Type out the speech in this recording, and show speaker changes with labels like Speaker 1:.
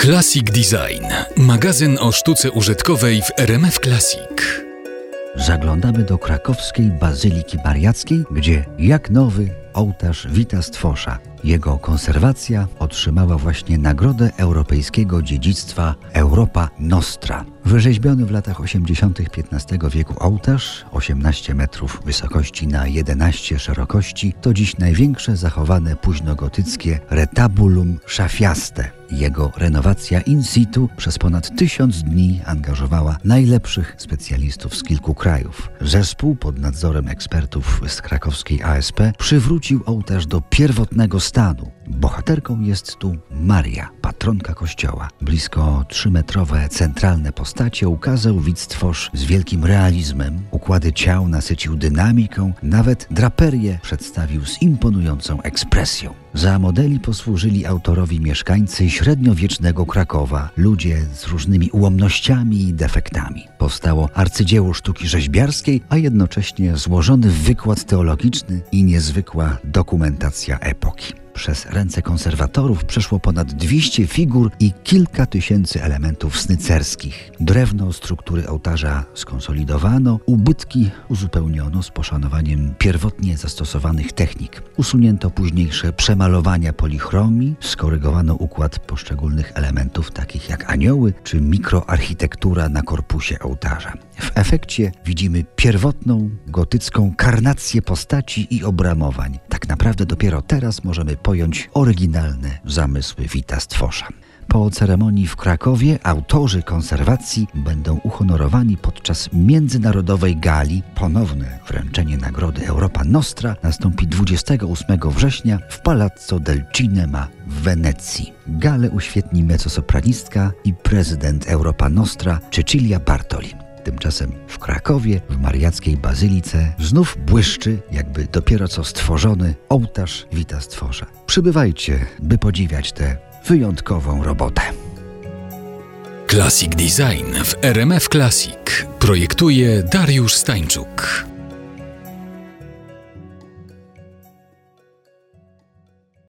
Speaker 1: Classic Design. Magazyn o sztuce użytkowej w RMF Classic.
Speaker 2: Zaglądamy do krakowskiej Bazyliki Mariackiej, gdzie jak nowy ołtarz wita stwosza. Jego konserwacja otrzymała właśnie Nagrodę Europejskiego Dziedzictwa Europa Nostra. Wyrzeźbiony w latach 80. XV wieku ołtarz, 18 metrów wysokości na 11 szerokości, to dziś największe zachowane późnogotyckie retabulum szafiaste. Jego renowacja in situ przez ponad tysiąc dni angażowała najlepszych specjalistów z kilku krajów. Zespół pod nadzorem ekspertów z krakowskiej ASP przywrócił ołtarz do pierwotnego stanu. Bohaterką jest tu Maria, patronka kościoła. Blisko trzymetrowe centralne postacie ukazał widz tworz z wielkim realizmem. Układy ciał nasycił dynamiką, nawet draperię przedstawił z imponującą ekspresją. Za modeli posłużyli autorowi mieszkańcy średniowiecznego Krakowa, ludzie z różnymi ułomnościami i defektami. Powstało arcydzieło sztuki rzeźbiarskiej, a jednocześnie złożony wykład teologiczny i niezwykła dokumentacja epoki. Przez ręce konserwatorów przeszło ponad 200 figur i kilka tysięcy elementów snycerskich. Drewno struktury ołtarza skonsolidowano, ubytki uzupełniono z poszanowaniem pierwotnie zastosowanych technik. Usunięto późniejsze przemalowania polichromii, skorygowano układ poszczególnych elementów, takich jak anioły czy mikroarchitektura na korpusie ołtarza. W efekcie widzimy pierwotną gotycką karnację postaci i obramowań. Tak naprawdę dopiero teraz możemy pojąć oryginalne zamysły Wita Stwosza. Po ceremonii w Krakowie autorzy konserwacji będą uhonorowani podczas międzynarodowej gali. Ponowne wręczenie nagrody Europa Nostra nastąpi 28 września w Palazzo del Cinema w Wenecji. Galę uświetni mezzosopranistka i prezydent Europa Nostra Cecilia Bartoli. Tymczasem w Krakowie, w Mariackiej Bazylice, znów błyszczy, jakby dopiero co stworzony ołtarz wita stworza. Przybywajcie, by podziwiać tę wyjątkową robotę.
Speaker 1: Classic Design w RMF Classic projektuje Dariusz Stańczuk.